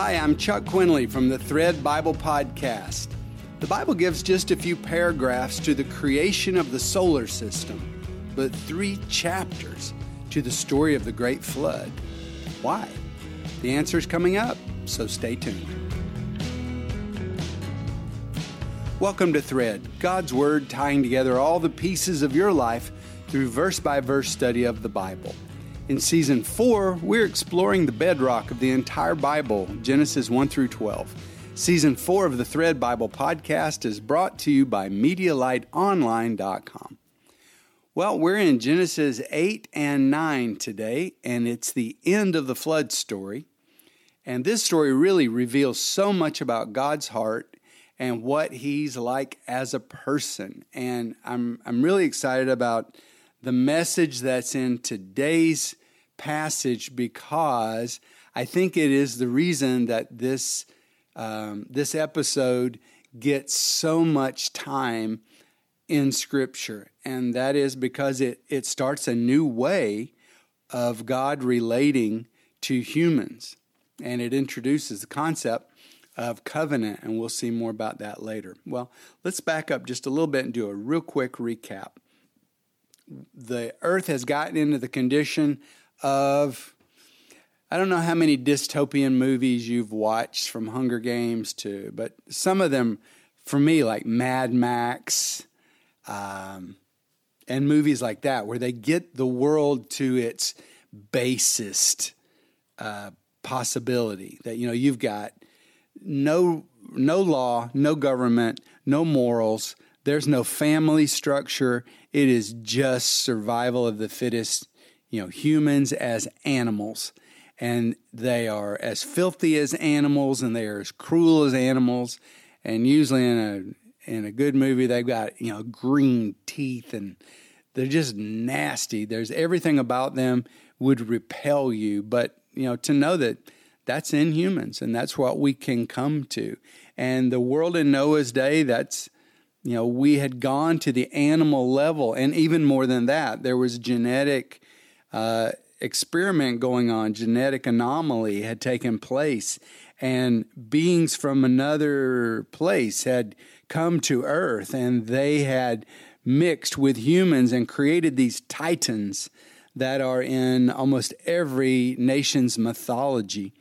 Hi, I'm Chuck Quinley from the Thread Bible Podcast. The Bible gives just a few paragraphs to the creation of the solar system, but three chapters to the story of the Great Flood. Why? The answer is coming up, so stay tuned. Welcome to Thread, God's Word tying together all the pieces of your life through verse by verse study of the Bible. In season four, we're exploring the bedrock of the entire Bible, Genesis 1 through 12. Season four of the Thread Bible podcast is brought to you by MediaLightOnline.com. Well, we're in Genesis 8 and 9 today, and it's the end of the flood story. And this story really reveals so much about God's heart and what He's like as a person. And I'm, I'm really excited about the message that's in today's passage because I think it is the reason that this um, this episode gets so much time in Scripture, and that is because it it starts a new way of God relating to humans, and it introduces the concept of covenant, and we'll see more about that later. Well, let's back up just a little bit and do a real quick recap. The earth has gotten into the condition of I don't know how many dystopian movies you've watched from Hunger Games to, but some of them, for me, like Mad Max, um, and movies like that, where they get the world to its basest uh, possibility. That you know you've got no no law, no government, no morals. There's no family structure. It is just survival of the fittest you know, humans as animals. And they are as filthy as animals and they are as cruel as animals. And usually in a in a good movie they've got, you know, green teeth and they're just nasty. There's everything about them would repel you. But, you know, to know that that's in humans and that's what we can come to. And the world in Noah's day, that's you know, we had gone to the animal level, and even more than that, there was genetic uh, experiment going on, genetic anomaly had taken place, and beings from another place had come to Earth, and they had mixed with humans and created these titans that are in almost every nation's mythology.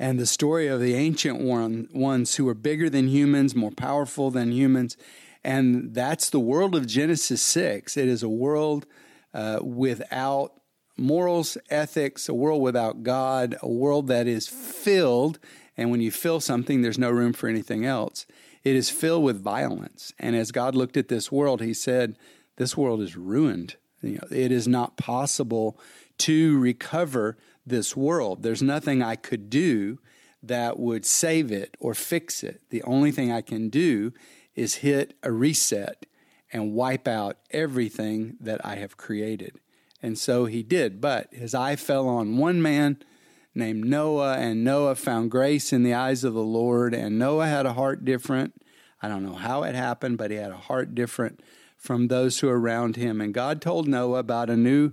And the story of the ancient one, ones who were bigger than humans, more powerful than humans. And that's the world of Genesis 6. It is a world uh, without morals, ethics, a world without God, a world that is filled, and when you fill something, there's no room for anything else. It is filled with violence. And as God looked at this world, He said, This world is ruined. You know, it is not possible to recover this world. There's nothing I could do that would save it or fix it. The only thing I can do is hit a reset and wipe out everything that I have created. And so he did. But his eye fell on one man named Noah, and Noah found grace in the eyes of the Lord. And Noah had a heart different. I don't know how it happened, but he had a heart different from those who were around him. And God told Noah about a new,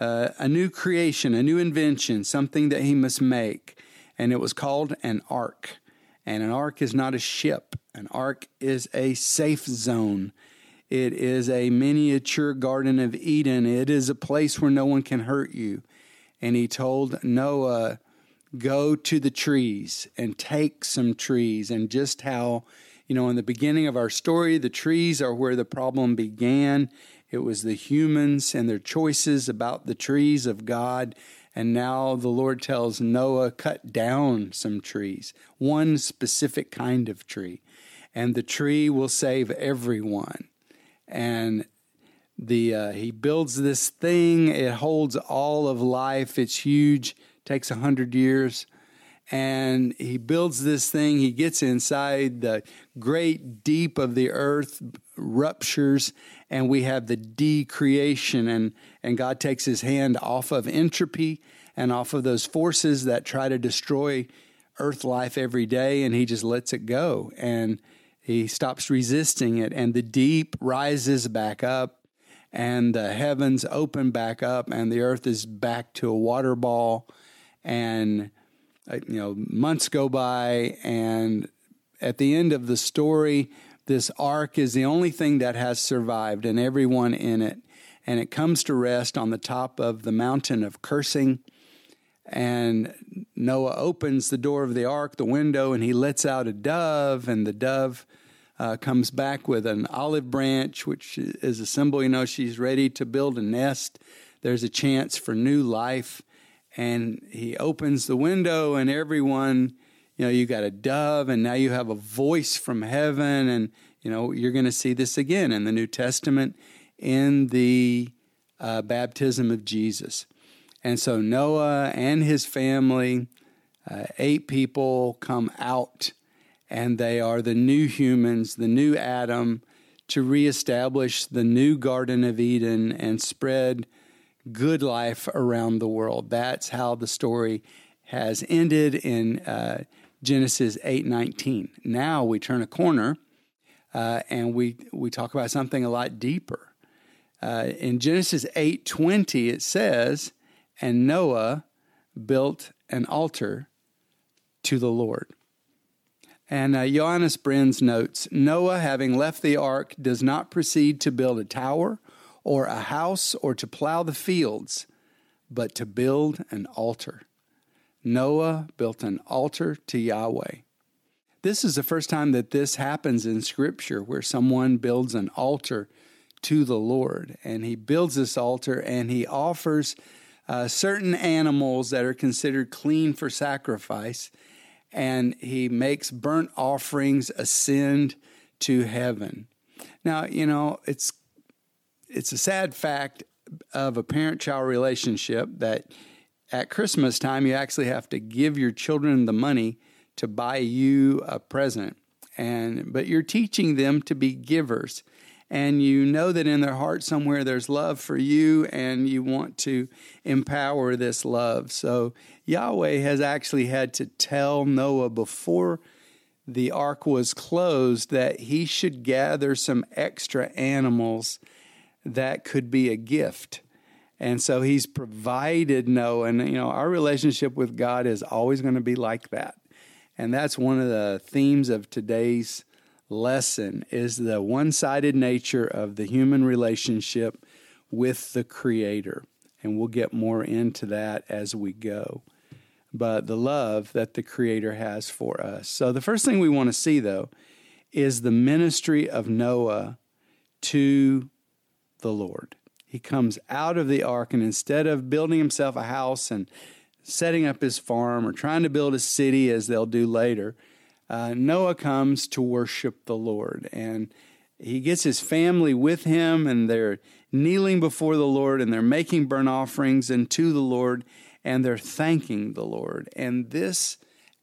uh, a new creation, a new invention, something that he must make. And it was called an ark. And an ark is not a ship, an ark is a safe zone. It is a miniature Garden of Eden. It is a place where no one can hurt you. And he told Noah, Go to the trees and take some trees. And just how, you know, in the beginning of our story, the trees are where the problem began. It was the humans and their choices about the trees of God. And now the Lord tells Noah, cut down some trees, one specific kind of tree, and the tree will save everyone and the uh, he builds this thing. It holds all of life. It's huge. Takes a hundred years, and he builds this thing. He gets inside the great deep of the earth, ruptures, and we have the decreation. and and God takes His hand off of entropy and off of those forces that try to destroy Earth life every day, and He just lets it go and he stops resisting it, and the deep rises back up, and the heavens open back up, and the earth is back to a water ball. And uh, you know, months go by, and at the end of the story, this ark is the only thing that has survived, and everyone in it. And it comes to rest on the top of the mountain of cursing. And Noah opens the door of the ark, the window, and he lets out a dove, and the dove uh, comes back with an olive branch, which is a symbol, you know, she's ready to build a nest. There's a chance for new life. And he opens the window, and everyone, you know, you got a dove, and now you have a voice from heaven. And, you know, you're going to see this again in the New Testament in the uh, baptism of Jesus. And so Noah and his family, uh, eight people, come out and they are the new humans, the new Adam, to reestablish the new Garden of Eden and spread good life around the world. That's how the story has ended in uh, Genesis 8:19. Now we turn a corner uh, and we we talk about something a lot deeper. Uh, in Genesis 8:20 it says, "And Noah built an altar to the Lord." And uh, Johannes Brenz notes Noah, having left the ark, does not proceed to build a tower or a house or to plow the fields, but to build an altar. Noah built an altar to Yahweh. This is the first time that this happens in Scripture where someone builds an altar to the Lord. And he builds this altar and he offers uh, certain animals that are considered clean for sacrifice and he makes burnt offerings ascend to heaven. Now, you know, it's it's a sad fact of a parent-child relationship that at Christmas time you actually have to give your children the money to buy you a present. And but you're teaching them to be givers and you know that in their heart somewhere there's love for you and you want to empower this love. So Yahweh has actually had to tell Noah before the ark was closed that he should gather some extra animals that could be a gift. And so he's provided Noah. And, you know, our relationship with God is always going to be like that. And that's one of the themes of today's lesson is the one sided nature of the human relationship with the Creator. And we'll get more into that as we go. But the love that the Creator has for us. So, the first thing we want to see, though, is the ministry of Noah to the Lord. He comes out of the ark, and instead of building himself a house and setting up his farm or trying to build a city, as they'll do later, uh, Noah comes to worship the Lord. And he gets his family with him, and they're kneeling before the Lord, and they're making burnt offerings unto the Lord, and they're thanking the Lord. And this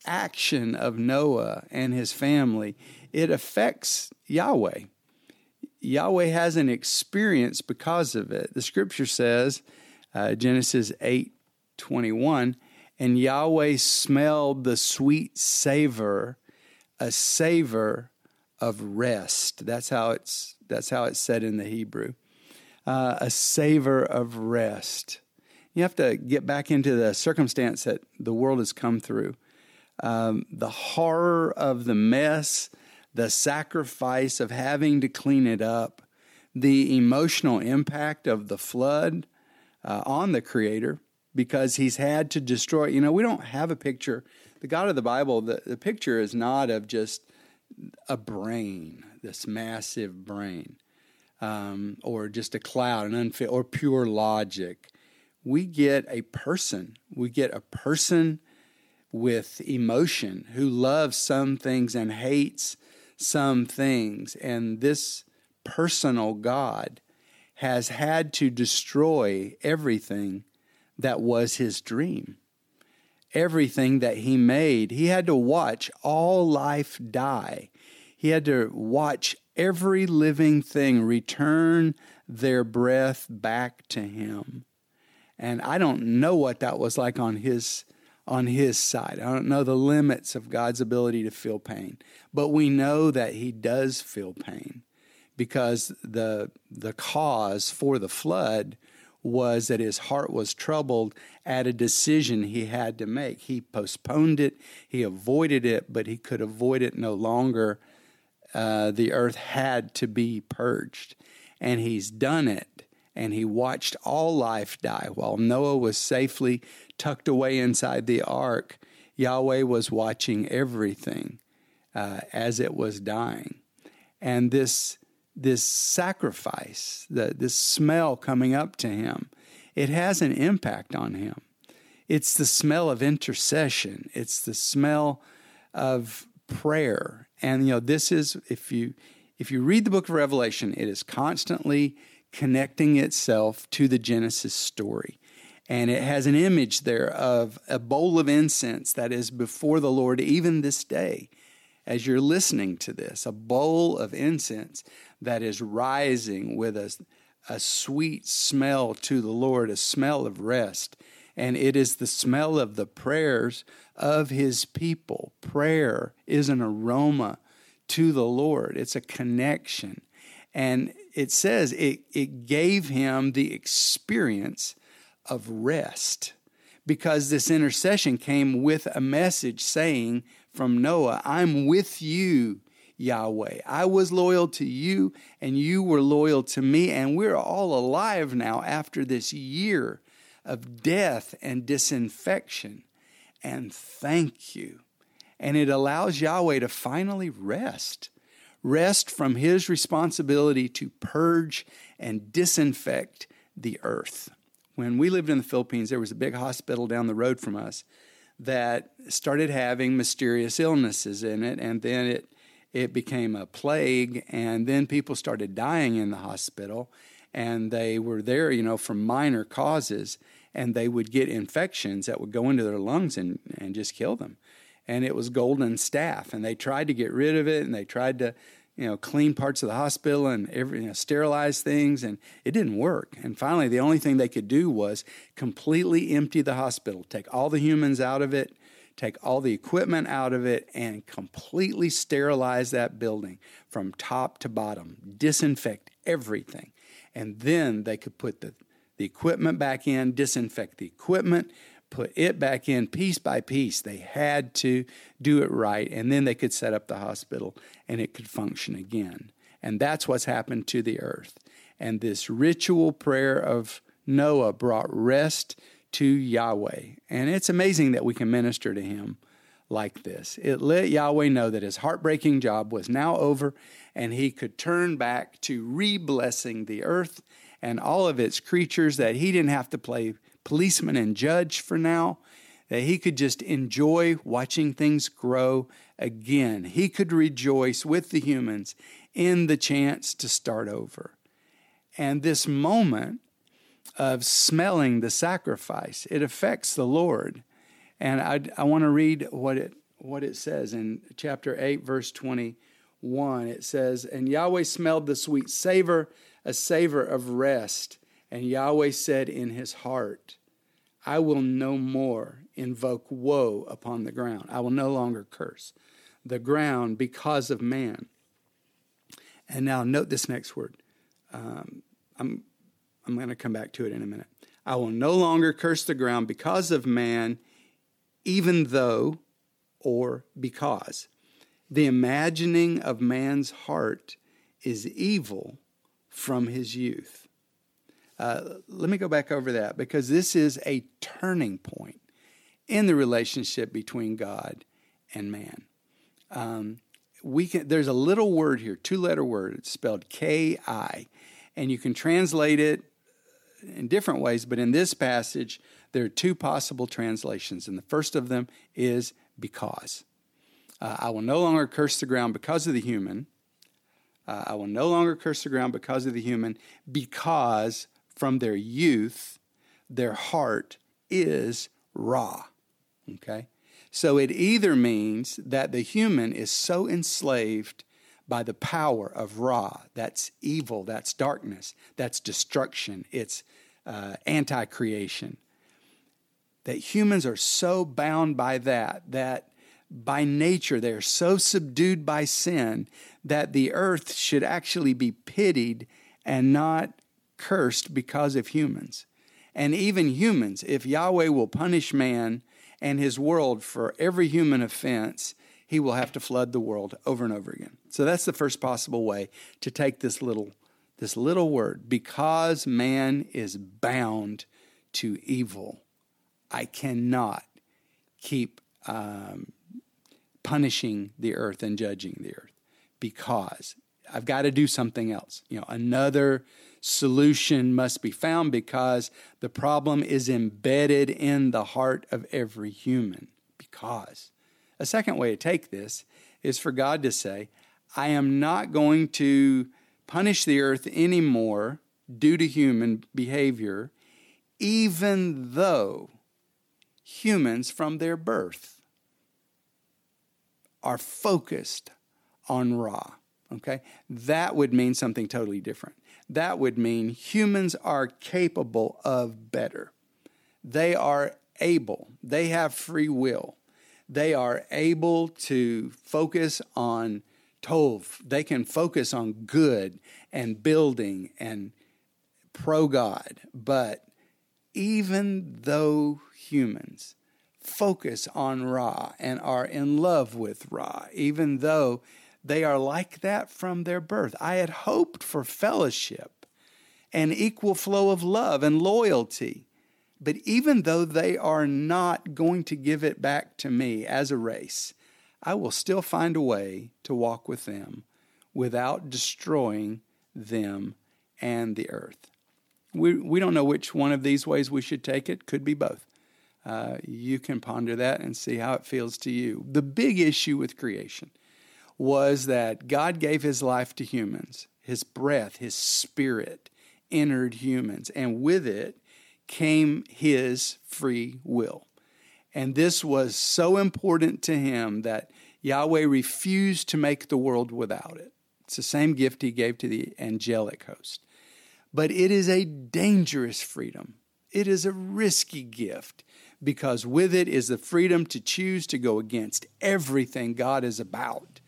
action of Noah and his family, it affects Yahweh. Yahweh has an experience because of it. The scripture says, uh, Genesis 8 21, and Yahweh smelled the sweet savor a savor of rest. That's how it's that's how it's said in the Hebrew. Uh, a savor of rest. You have to get back into the circumstance that the world has come through. Um, the horror of the mess, the sacrifice of having to clean it up, the emotional impact of the flood uh, on the Creator because He's had to destroy. You know, we don't have a picture the God of the Bible, the, the picture is not of just a brain, this massive brain, um, or just a cloud, an unfit, or pure logic. We get a person. We get a person with emotion who loves some things and hates some things. And this personal God has had to destroy everything that was his dream everything that he made. He had to watch all life die. He had to watch every living thing return their breath back to him. And I don't know what that was like on his on his side. I don't know the limits of God's ability to feel pain, but we know that he does feel pain because the the cause for the flood was that his heart was troubled at a decision he had to make. He postponed it, he avoided it, but he could avoid it no longer. Uh, the earth had to be purged. And he's done it. And he watched all life die while Noah was safely tucked away inside the ark. Yahweh was watching everything uh, as it was dying. And this this sacrifice, the, this smell coming up to him, it has an impact on him. It's the smell of intercession. It's the smell of prayer. And you know, this is if you if you read the book of Revelation, it is constantly connecting itself to the Genesis story. And it has an image there of a bowl of incense that is before the Lord even this day as you're listening to this, a bowl of incense that is rising with a, a sweet smell to the Lord, a smell of rest. And it is the smell of the prayers of his people. Prayer is an aroma to the Lord, it's a connection. And it says it, it gave him the experience of rest because this intercession came with a message saying from Noah, I'm with you Yahweh. I was loyal to you, and you were loyal to me, and we're all alive now after this year of death and disinfection. And thank you. And it allows Yahweh to finally rest rest from his responsibility to purge and disinfect the earth. When we lived in the Philippines, there was a big hospital down the road from us that started having mysterious illnesses in it, and then it it became a plague, and then people started dying in the hospital, and they were there, you know, from minor causes, and they would get infections that would go into their lungs and, and just kill them. And it was golden staph, and they tried to get rid of it, and they tried to, you know, clean parts of the hospital and every, you know, sterilize things, and it didn't work. And finally, the only thing they could do was completely empty the hospital, take all the humans out of it, take all the equipment out of it, and completely sterilize that building from top to bottom, disinfect everything. And then they could put the, the equipment back in, disinfect the equipment, put it back in piece by piece. They had to do it right, and then they could set up the hospital and it could function again. And that's what's happened to the earth. And this ritual prayer of Noah brought rest to Yahweh. And it's amazing that we can minister to him like this. It let Yahweh know that his heartbreaking job was now over and he could turn back to re blessing the earth and all of its creatures, that he didn't have to play policeman and judge for now, that he could just enjoy watching things grow again. He could rejoice with the humans in the chance to start over. And this moment of smelling the sacrifice. It affects the Lord. And I, I want to read what it, what it says in chapter 8, verse 21. It says, And Yahweh smelled the sweet savor, a savor of rest. And Yahweh said in his heart, I will no more invoke woe upon the ground. I will no longer curse the ground because of man. And now note this next word. Um, I'm I'm going to come back to it in a minute. I will no longer curse the ground because of man, even though or because. The imagining of man's heart is evil from his youth. Uh, let me go back over that because this is a turning point in the relationship between God and man. Um, we can, there's a little word here, two letter word. It's spelled K I, and you can translate it in different ways, but in this passage, there are two possible translations. And the first of them is because. Uh, I will no longer curse the ground because of the human. Uh, I will no longer curse the ground because of the human, because from their youth, their heart is Ra. Okay? So it either means that the human is so enslaved by the power of Ra. That's evil, that's darkness, that's destruction, it's uh, anti creation. That humans are so bound by that, that by nature they're so subdued by sin that the earth should actually be pitied and not cursed because of humans. and even humans. If Yahweh will punish man and his world for every human offense, he will have to flood the world over and over again. So that's the first possible way to take this little this little word because man is bound to evil. I cannot keep um, punishing the earth and judging the earth because I've got to do something else. You know, another solution must be found because the problem is embedded in the heart of every human. Because a second way to take this is for God to say, I am not going to punish the earth anymore due to human behavior, even though humans from their birth are focused on Ra. Okay? That would mean something totally different. That would mean humans are capable of better. They are able, they have free will. They are able to focus on Tov. They can focus on good and building and pro God. But even though humans focus on Ra and are in love with Ra, even though they are like that from their birth. I had hoped for fellowship and equal flow of love and loyalty. But even though they are not going to give it back to me as a race, I will still find a way to walk with them without destroying them and the earth. We, we don't know which one of these ways we should take it, could be both. Uh, you can ponder that and see how it feels to you. The big issue with creation was that God gave his life to humans. His breath, his spirit entered humans, and with it came his free will. And this was so important to him that Yahweh refused to make the world without it. It's the same gift he gave to the angelic host. But it is a dangerous freedom. It is a risky gift because with it is the freedom to choose to go against everything God is about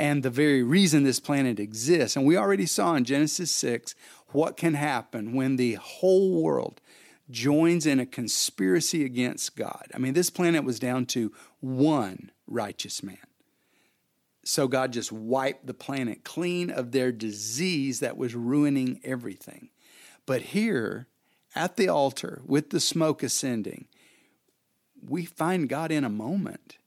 and the very reason this planet exists. And we already saw in Genesis 6 what can happen when the whole world joins in a conspiracy against God. I mean, this planet was down to one righteous man. So God just wiped the planet clean of their disease that was ruining everything. But here at the altar, with the smoke ascending, we find God in a moment.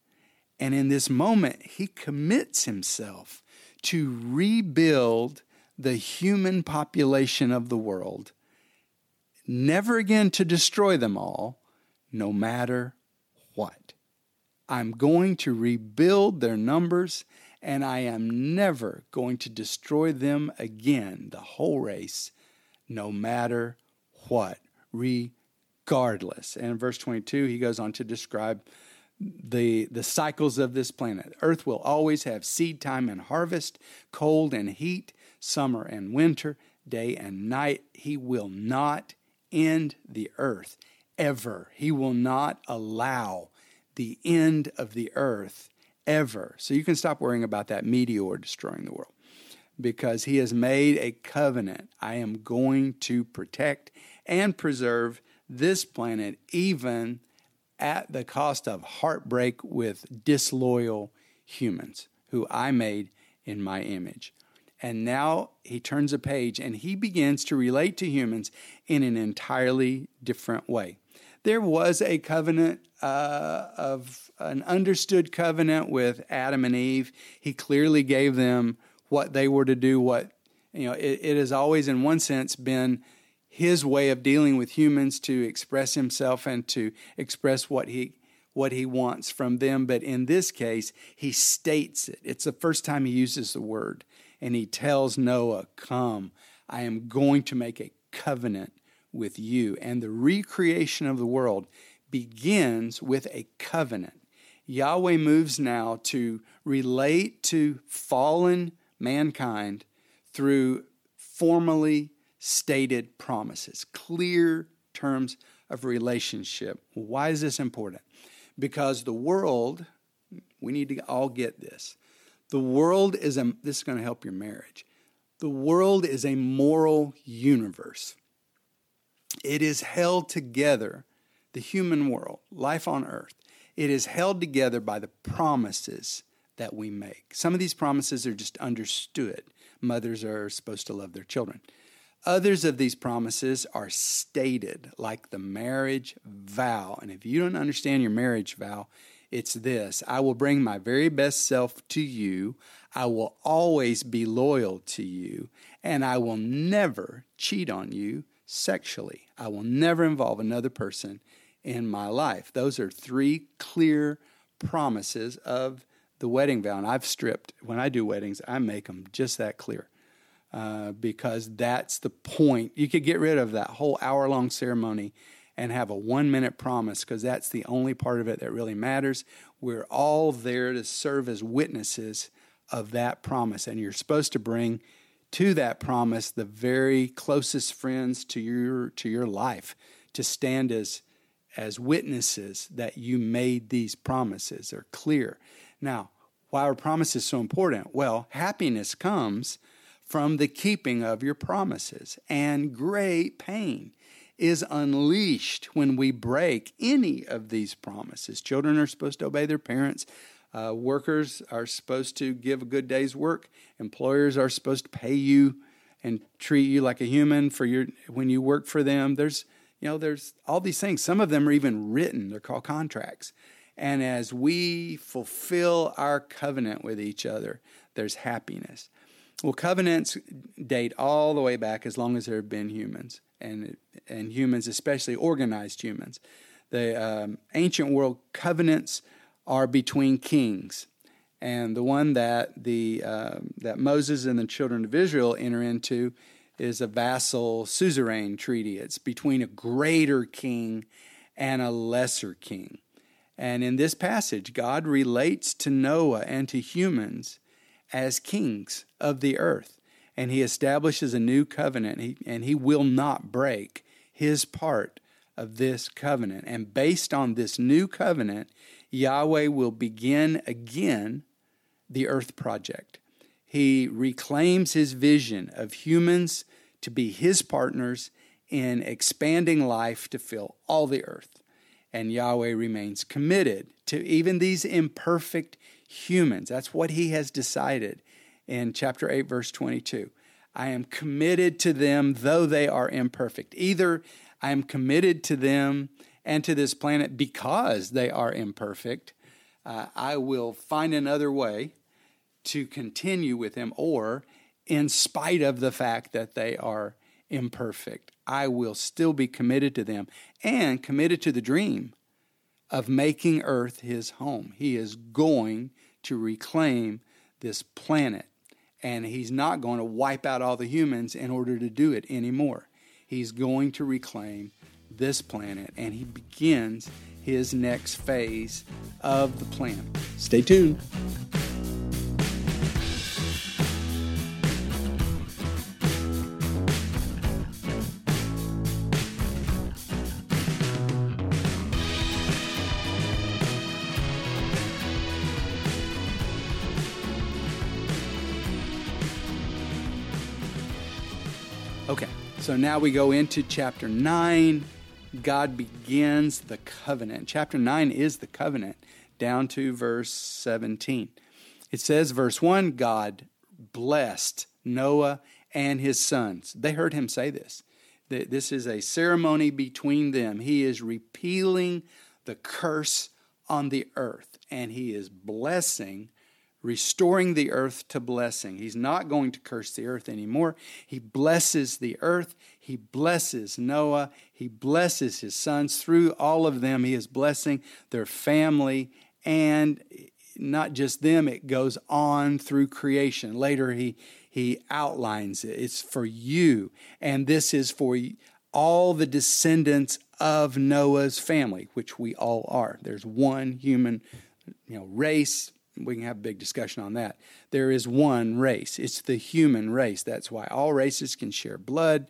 And in this moment, he commits himself to rebuild the human population of the world, never again to destroy them all, no matter what. I'm going to rebuild their numbers, and I am never going to destroy them again, the whole race, no matter what, regardless. And in verse 22, he goes on to describe the the cycles of this planet. Earth will always have seed time and harvest, cold and heat, summer and winter, day and night. He will not end the earth ever. He will not allow the end of the earth ever. So you can stop worrying about that meteor destroying the world because he has made a covenant. I am going to protect and preserve this planet even at the cost of heartbreak with disloyal humans who I made in my image. And now he turns a page and he begins to relate to humans in an entirely different way. There was a covenant uh, of an understood covenant with Adam and Eve. He clearly gave them what they were to do. What you know, it, it has always, in one sense, been his way of dealing with humans to express himself and to express what he what he wants from them. But in this case he states it. It's the first time he uses the word and he tells Noah come I am going to make a covenant with you. And the recreation of the world begins with a covenant. Yahweh moves now to relate to fallen mankind through formally stated promises, clear terms of relationship. Why is this important? Because the world, we need to all get this. The world is a, this is going to help your marriage. The world is a moral universe. It is held together, the human world, life on earth. It is held together by the promises that we make. Some of these promises are just understood. Mothers are supposed to love their children. Others of these promises are stated, like the marriage vow. And if you don't understand your marriage vow, it's this I will bring my very best self to you. I will always be loyal to you. And I will never cheat on you sexually. I will never involve another person in my life. Those are three clear promises of the wedding vow. And I've stripped, when I do weddings, I make them just that clear. Uh, because that's the point. You could get rid of that whole hour long ceremony and have a one minute promise because that's the only part of it that really matters. We're all there to serve as witnesses of that promise. And you're supposed to bring to that promise the very closest friends to your to your life to stand as as witnesses that you made these promises are clear. Now, why are promises so important? Well, happiness comes from the keeping of your promises, and great pain is unleashed when we break any of these promises. Children are supposed to obey their parents. Uh, workers are supposed to give a good day's work. Employers are supposed to pay you and treat you like a human for your when you work for them. There's you know there's all these things. Some of them are even written. They're called contracts. And as we fulfill our covenant with each other, there's happiness. Well, covenants date all the way back as long as there have been humans, and and humans, especially organized humans. The um, ancient world covenants are between kings, and the one that the uh, that Moses and the children of Israel enter into is a vassal suzerain treaty. It's between a greater king and a lesser king. And in this passage, God relates to Noah and to humans as kings of the earth. And he establishes a new covenant, and he will not break his part of this covenant. And based on this new covenant, Yahweh will begin again the earth project. He reclaims his vision of humans to be his partners in expanding life to fill all the earth. And Yahweh remains committed to even these imperfect humans. That's what he has decided in chapter 8, verse 22. I am committed to them, though they are imperfect. Either I am committed to them and to this planet because they are imperfect. Uh, I will find another way to continue with them, or in spite of the fact that they are imperfect, I will still be committed to them and committed to the dream of making Earth his home. He is going to reclaim this planet. And he's not going to wipe out all the humans in order to do it anymore. He's going to reclaim this planet and he begins his next phase of the plan. Stay tuned. So now we go into chapter 9. God begins the covenant. Chapter 9 is the covenant, down to verse 17. It says, verse 1 God blessed Noah and his sons. They heard him say this. This is a ceremony between them. He is repealing the curse on the earth, and he is blessing restoring the earth to blessing. He's not going to curse the earth anymore. He blesses the earth. He blesses Noah. He blesses his sons. Through all of them, he is blessing their family and not just them, it goes on through creation. Later, he, he outlines it. It's for you, and this is for all the descendants of Noah's family, which we all are. There's one human you know, race, we can have a big discussion on that. There is one race, it's the human race. That's why all races can share blood,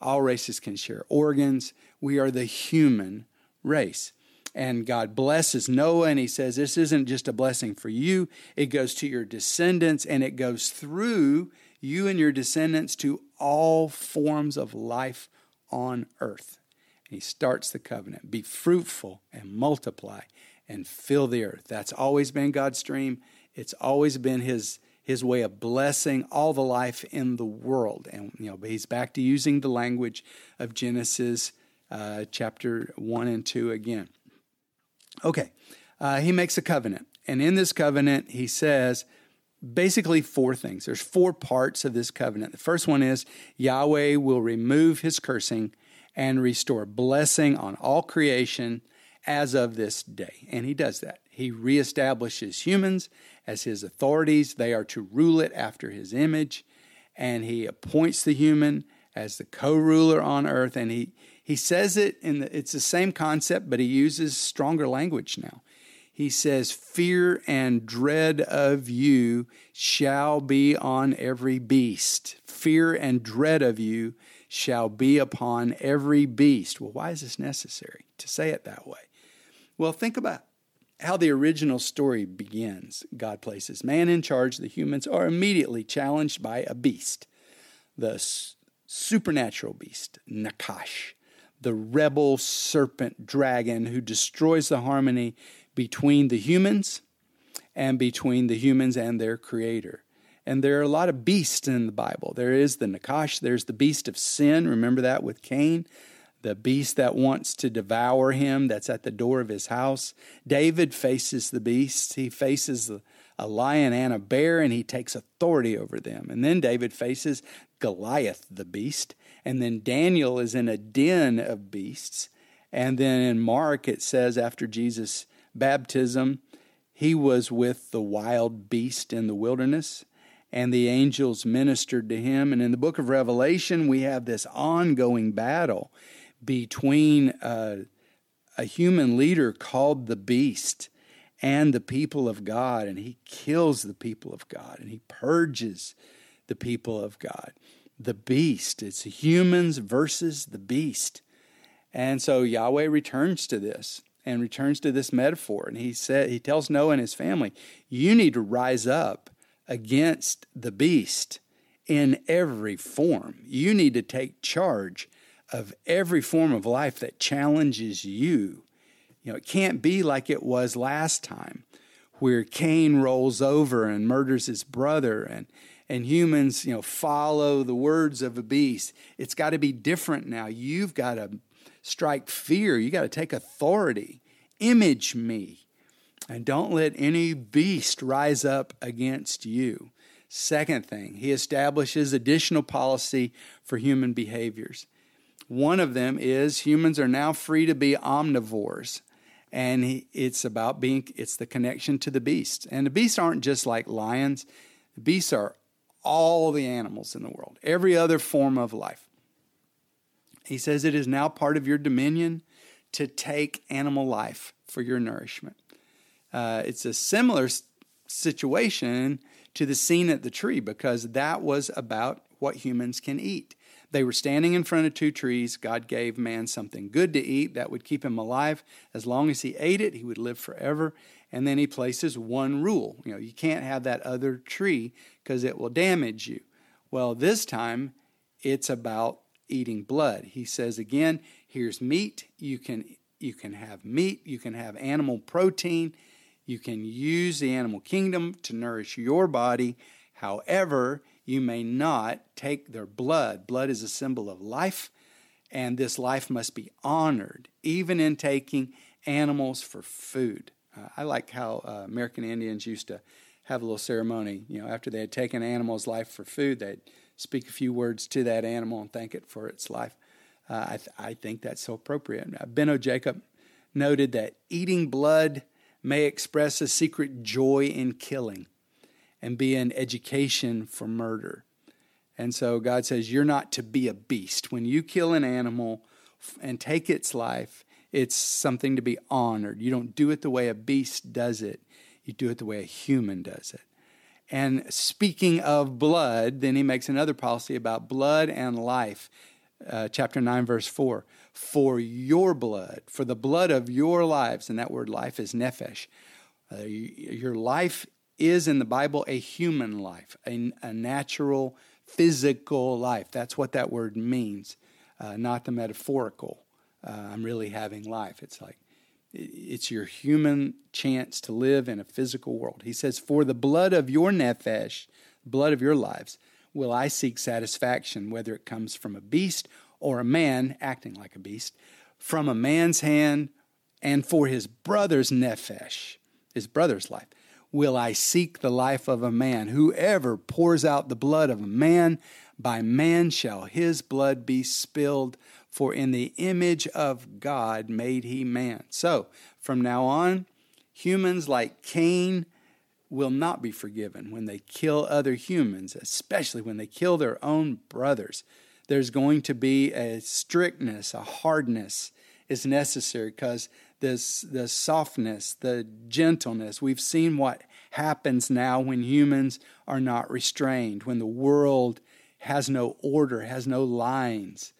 all races can share organs. We are the human race. And God blesses Noah, and he says, This isn't just a blessing for you, it goes to your descendants, and it goes through you and your descendants to all forms of life on earth. he starts the covenant be fruitful and multiply and fill the earth. That's always been God's dream. It's always been his his way of blessing all the life in the world. And you know, he's back to using the language of Genesis uh, chapter one and two again. Okay, uh, he makes a covenant, and in this covenant, he says basically four things. There's four parts of this covenant. The first one is Yahweh will remove his cursing and restore blessing on all creation as of this day. And he does that. He reestablishes humans as his authorities. They are to rule it after his image. And he appoints the human as the co-ruler on earth. And he, he says it in the, it's the same concept, but he uses stronger language now. He says, Fear and dread of you shall be on every beast. Fear and dread of you shall be upon every beast. Well, why is this necessary to say it that way? Well, think about how the original story begins. God places man in charge. The humans are immediately challenged by a beast, the s- supernatural beast, Nakash, the rebel serpent dragon who destroys the harmony between the humans and between the humans and their creator. And there are a lot of beasts in the Bible. There is the Nakash, there's the beast of sin. Remember that with Cain? The beast that wants to devour him that's at the door of his house. David faces the beast. He faces a lion and a bear, and he takes authority over them. And then David faces Goliath, the beast. And then Daniel is in a den of beasts. And then in Mark, it says after Jesus' baptism, he was with the wild beast in the wilderness and the angels ministered to him. And in the book of Revelation, we have this ongoing battle between uh, a human leader called the beast and the people of God, and he kills the people of God and he purges the people of God. The beast, it's humans versus the beast. And so Yahweh returns to this and returns to this metaphor. And he said he tells Noah and his family, you need to rise up against the beast in every form. You need to take charge of every form of life that challenges you. You know, it can't be like it was last time, where Cain rolls over and murders his brother and and humans, you know, follow the words of a beast. It's got to be different now. You've got to strike fear. You got to take authority. Image me. And don't let any beast rise up against you. Second thing, he establishes additional policy for human behaviors. One of them is humans are now free to be omnivores. And it's about being, it's the connection to the beasts. And the beasts aren't just like lions, the beasts are all the animals in the world, every other form of life. He says it is now part of your dominion to take animal life for your nourishment. Uh, it's a similar situation to the scene at the tree because that was about what humans can eat. They were standing in front of two trees. God gave man something good to eat that would keep him alive. As long as he ate it, he would live forever. And then he places one rule you know, you can't have that other tree because it will damage you. Well, this time it's about eating blood. He says again, here's meat. You can you can have meat, you can have animal protein, you can use the animal kingdom to nourish your body. However, you may not take their blood. Blood is a symbol of life, and this life must be honored, even in taking animals for food. Uh, I like how uh, American Indians used to have a little ceremony. You know, after they had taken an animal's life for food, they'd speak a few words to that animal and thank it for its life. Uh, I, th- I, think that's so appropriate. Uh, Benno Jacob noted that eating blood may express a secret joy in killing and be an education for murder. And so God says, You're not to be a beast. When you kill an animal and take its life, it's something to be honored. You don't do it the way a beast does it, you do it the way a human does it. And speaking of blood, then he makes another policy about blood and life. Uh, chapter 9, verse 4. For your blood, for the blood of your lives, and that word life is nephesh. Uh, your life is in the Bible a human life, a, a natural, physical life. That's what that word means, uh, not the metaphorical uh, I'm really having life. It's like it's your human chance to live in a physical world. He says, For the blood of your nephesh, blood of your lives, will I seek satisfaction, whether it comes from a beast or a man acting like a beast, from a man's hand, and for his brother's nephesh, his brother's life, will I seek the life of a man. Whoever pours out the blood of a man, by man shall his blood be spilled for in the image of God made he man. So, from now on, humans like Cain will not be forgiven when they kill other humans, especially when they kill their own brothers. There's going to be a strictness, a hardness is necessary because this the softness, the gentleness. We've seen what happens now when humans are not restrained, when the world has no order, has no lines.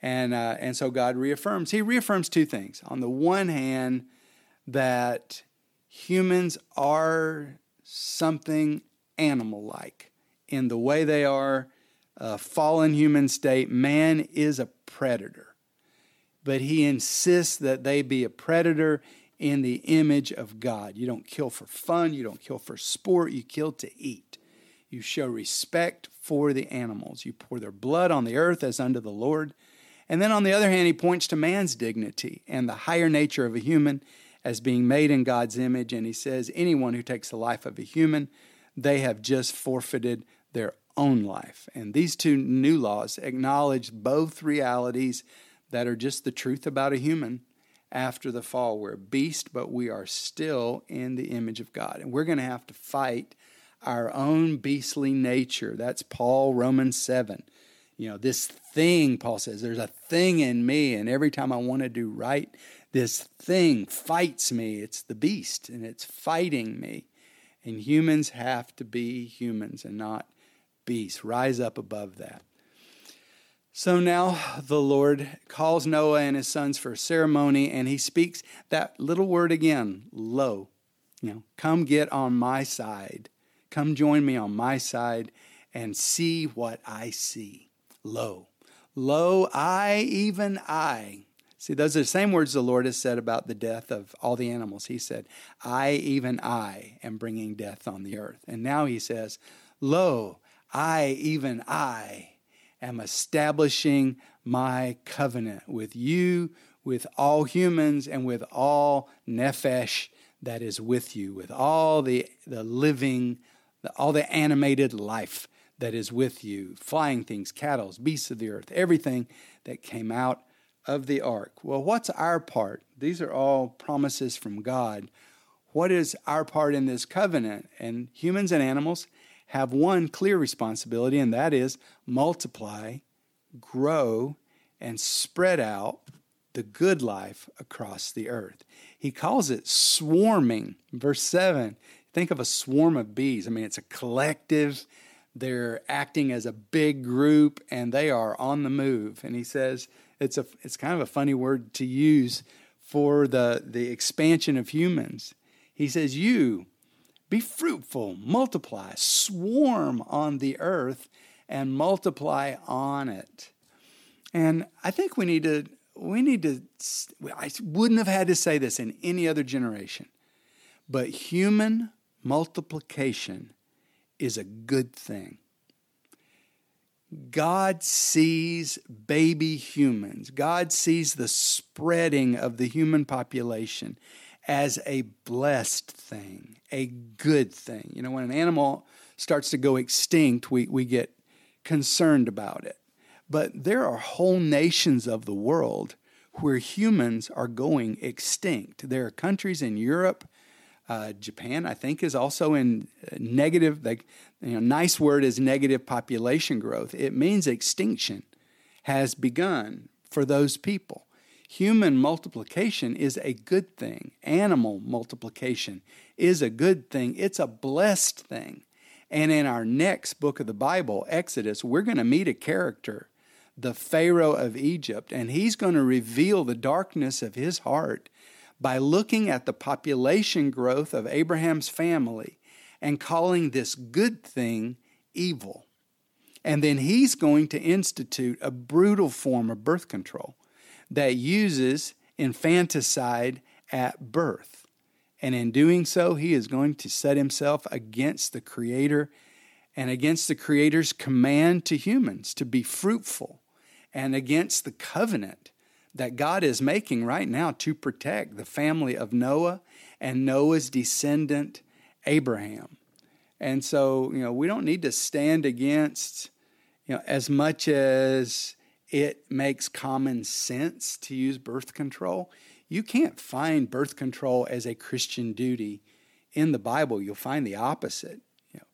And, uh, and so God reaffirms. He reaffirms two things. On the one hand, that humans are something animal like in the way they are, a fallen human state. Man is a predator. But he insists that they be a predator in the image of God. You don't kill for fun, you don't kill for sport, you kill to eat. You show respect for the animals. You pour their blood on the earth as unto the Lord. And then on the other hand, he points to man's dignity and the higher nature of a human as being made in God's image. And he says, anyone who takes the life of a human, they have just forfeited their own life. And these two new laws acknowledge both realities that are just the truth about a human after the fall. We're a beast, but we are still in the image of God. And we're going to have to fight our own beastly nature. That's Paul, Romans 7 you know, this thing, Paul says, there's a thing in me, and every time I want to do right, this thing fights me. It's the beast, and it's fighting me. And humans have to be humans and not beasts. Rise up above that. So now the Lord calls Noah and his sons for a ceremony, and he speaks that little word again, lo. You know, come get on my side. Come join me on my side and see what I see. Lo. Lo, I, even I. See, those are the same words the Lord has said about the death of all the animals. He said, I, even I, am bringing death on the earth. And now he says, Lo, I, even I, am establishing my covenant with you, with all humans, and with all nephesh that is with you, with all the, the living, the, all the animated life that is with you flying things, cattle, beasts of the earth, everything that came out of the ark. Well, what's our part? These are all promises from God. What is our part in this covenant? And humans and animals have one clear responsibility, and that is multiply, grow, and spread out the good life across the earth. He calls it swarming. Verse 7 think of a swarm of bees. I mean, it's a collective they're acting as a big group and they are on the move. And he says it's a it's kind of a funny word to use for the the expansion of humans. He says you be fruitful, multiply, swarm on the earth and multiply on it. And I think we need to we need to I wouldn't have had to say this in any other generation. But human multiplication is a good thing. God sees baby humans, God sees the spreading of the human population as a blessed thing, a good thing. You know, when an animal starts to go extinct, we, we get concerned about it. But there are whole nations of the world where humans are going extinct. There are countries in Europe uh, Japan, I think, is also in uh, negative. Like, you know, nice word is negative population growth. It means extinction has begun for those people. Human multiplication is a good thing. Animal multiplication is a good thing. It's a blessed thing. And in our next book of the Bible, Exodus, we're going to meet a character, the Pharaoh of Egypt, and he's going to reveal the darkness of his heart by looking at the population growth of Abraham's family and calling this good thing evil. And then he's going to institute a brutal form of birth control that uses infanticide at birth. And in doing so, he is going to set himself against the Creator and against the Creator's command to humans to be fruitful and against the covenant that God is making right now to protect the family of Noah and Noah's descendant, Abraham. And so, you know, we don't need to stand against, you know, as much as it makes common sense to use birth control. You can't find birth control as a Christian duty in the Bible. You'll find the opposite. You know,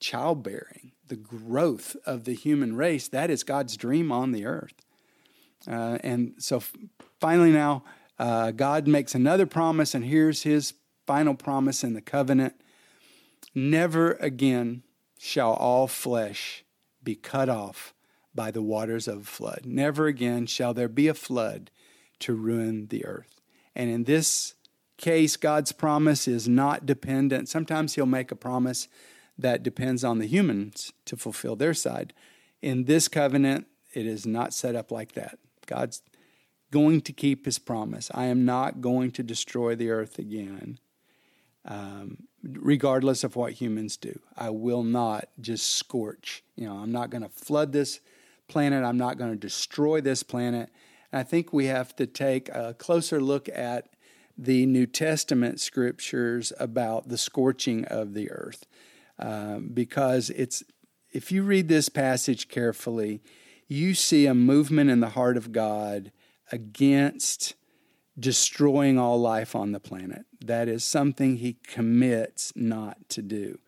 childbearing, the growth of the human race, that is God's dream on the earth. Uh, and so finally, now, uh, God makes another promise, and here's his final promise in the covenant Never again shall all flesh be cut off by the waters of flood. Never again shall there be a flood to ruin the earth. And in this case, God's promise is not dependent. Sometimes He'll make a promise that depends on the humans to fulfill their side. In this covenant, it is not set up like that. God's going to keep his promise. I am not going to destroy the earth again, um, regardless of what humans do. I will not just scorch. You know, I'm not going to flood this planet. I'm not going to destroy this planet. And I think we have to take a closer look at the New Testament scriptures about the scorching of the earth, um, because it's if you read this passage carefully, you see a movement in the heart of God against destroying all life on the planet. That is something he commits not to do.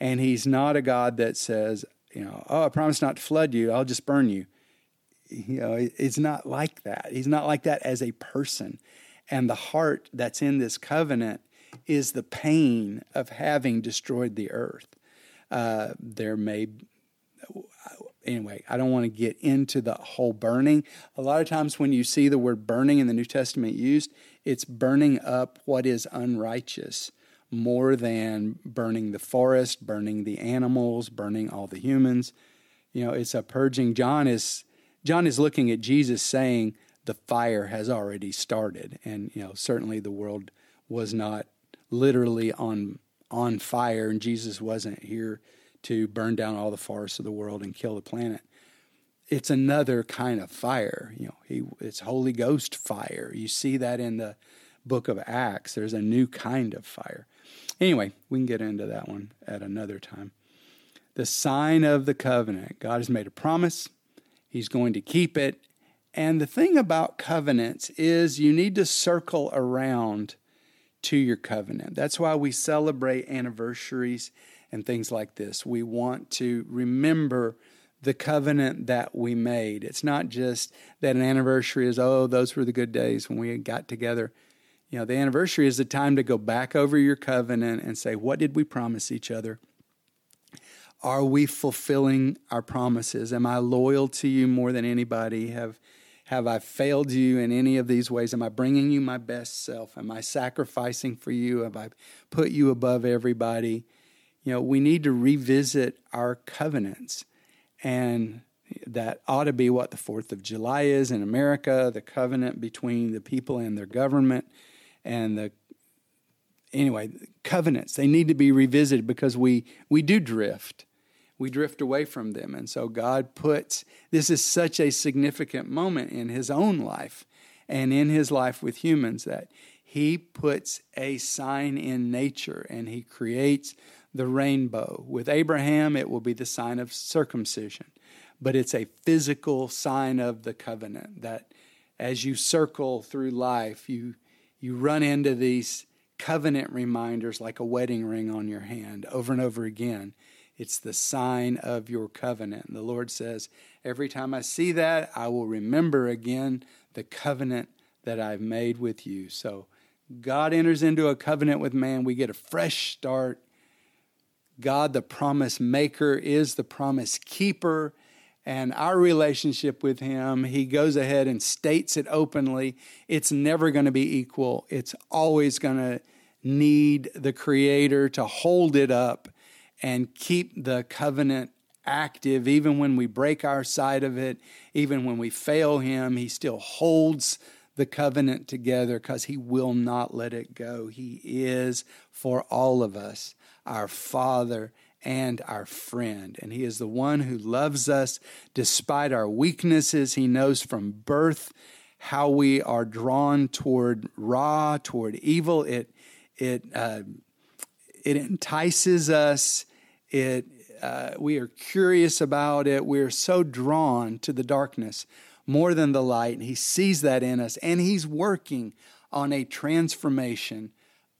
And he's not a God that says, you know, oh, I promise not to flood you, I'll just burn you. You know, it's not like that. He's not like that as a person. And the heart that's in this covenant is the pain of having destroyed the earth. Uh, there may anyway, I don't want to get into the whole burning. A lot of times when you see the word burning in the New Testament used, it's burning up what is unrighteous more than burning the forest, burning the animals, burning all the humans. You know, it's a purging. John is John is looking at Jesus saying the fire has already started and you know, certainly the world was not literally on on fire and Jesus wasn't here to burn down all the forests of the world and kill the planet. It's another kind of fire. You know, he, it's Holy Ghost fire. You see that in the book of Acts. There's a new kind of fire. Anyway, we can get into that one at another time. The sign of the covenant. God has made a promise, He's going to keep it. And the thing about covenants is you need to circle around to your covenant. That's why we celebrate anniversaries and things like this. We want to remember the covenant that we made. It's not just that an anniversary is, oh, those were the good days when we got together. You know, the anniversary is the time to go back over your covenant and say, what did we promise each other? Are we fulfilling our promises? Am I loyal to you more than anybody? Have have I failed you in any of these ways? Am I bringing you my best self? Am I sacrificing for you? Have I put you above everybody? you know, we need to revisit our covenants. And that ought to be what the 4th of July is in America the covenant between the people and their government. And the, anyway, covenants, they need to be revisited because we, we do drift. We drift away from them. And so God puts, this is such a significant moment in his own life and in his life with humans that he puts a sign in nature and he creates the rainbow. With Abraham, it will be the sign of circumcision, but it's a physical sign of the covenant that as you circle through life, you, you run into these covenant reminders like a wedding ring on your hand over and over again. It's the sign of your covenant. And the Lord says, Every time I see that, I will remember again the covenant that I've made with you. So God enters into a covenant with man. We get a fresh start God, the promise maker, is the promise keeper. And our relationship with Him, He goes ahead and states it openly. It's never going to be equal. It's always going to need the Creator to hold it up and keep the covenant active even when we break our side of it, even when we fail Him. He still holds the covenant together because He will not let it go. He is for all of us our Father and our friend. And He is the one who loves us despite our weaknesses. He knows from birth how we are drawn toward Ra, toward evil. It, it, uh, it entices us. It, uh, we are curious about it. We're so drawn to the darkness more than the light. And he sees that in us, and he's working on a transformation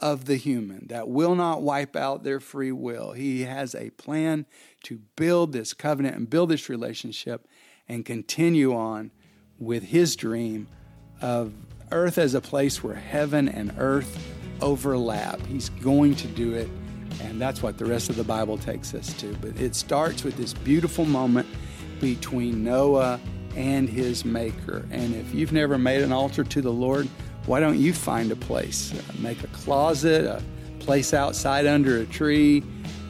of the human that will not wipe out their free will. He has a plan to build this covenant and build this relationship and continue on with his dream of earth as a place where heaven and earth overlap. He's going to do it, and that's what the rest of the Bible takes us to. But it starts with this beautiful moment between Noah and his maker. And if you've never made an altar to the Lord, why don't you find a place? Uh, make a closet, a place outside under a tree.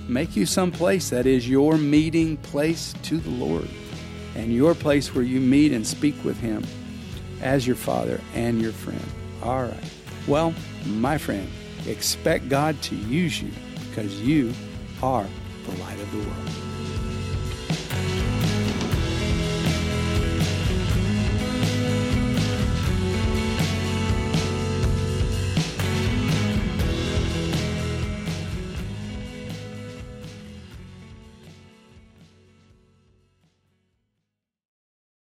Make you some place that is your meeting place to the Lord and your place where you meet and speak with Him as your Father and your friend. All right. Well, my friend, expect God to use you because you are the light of the world.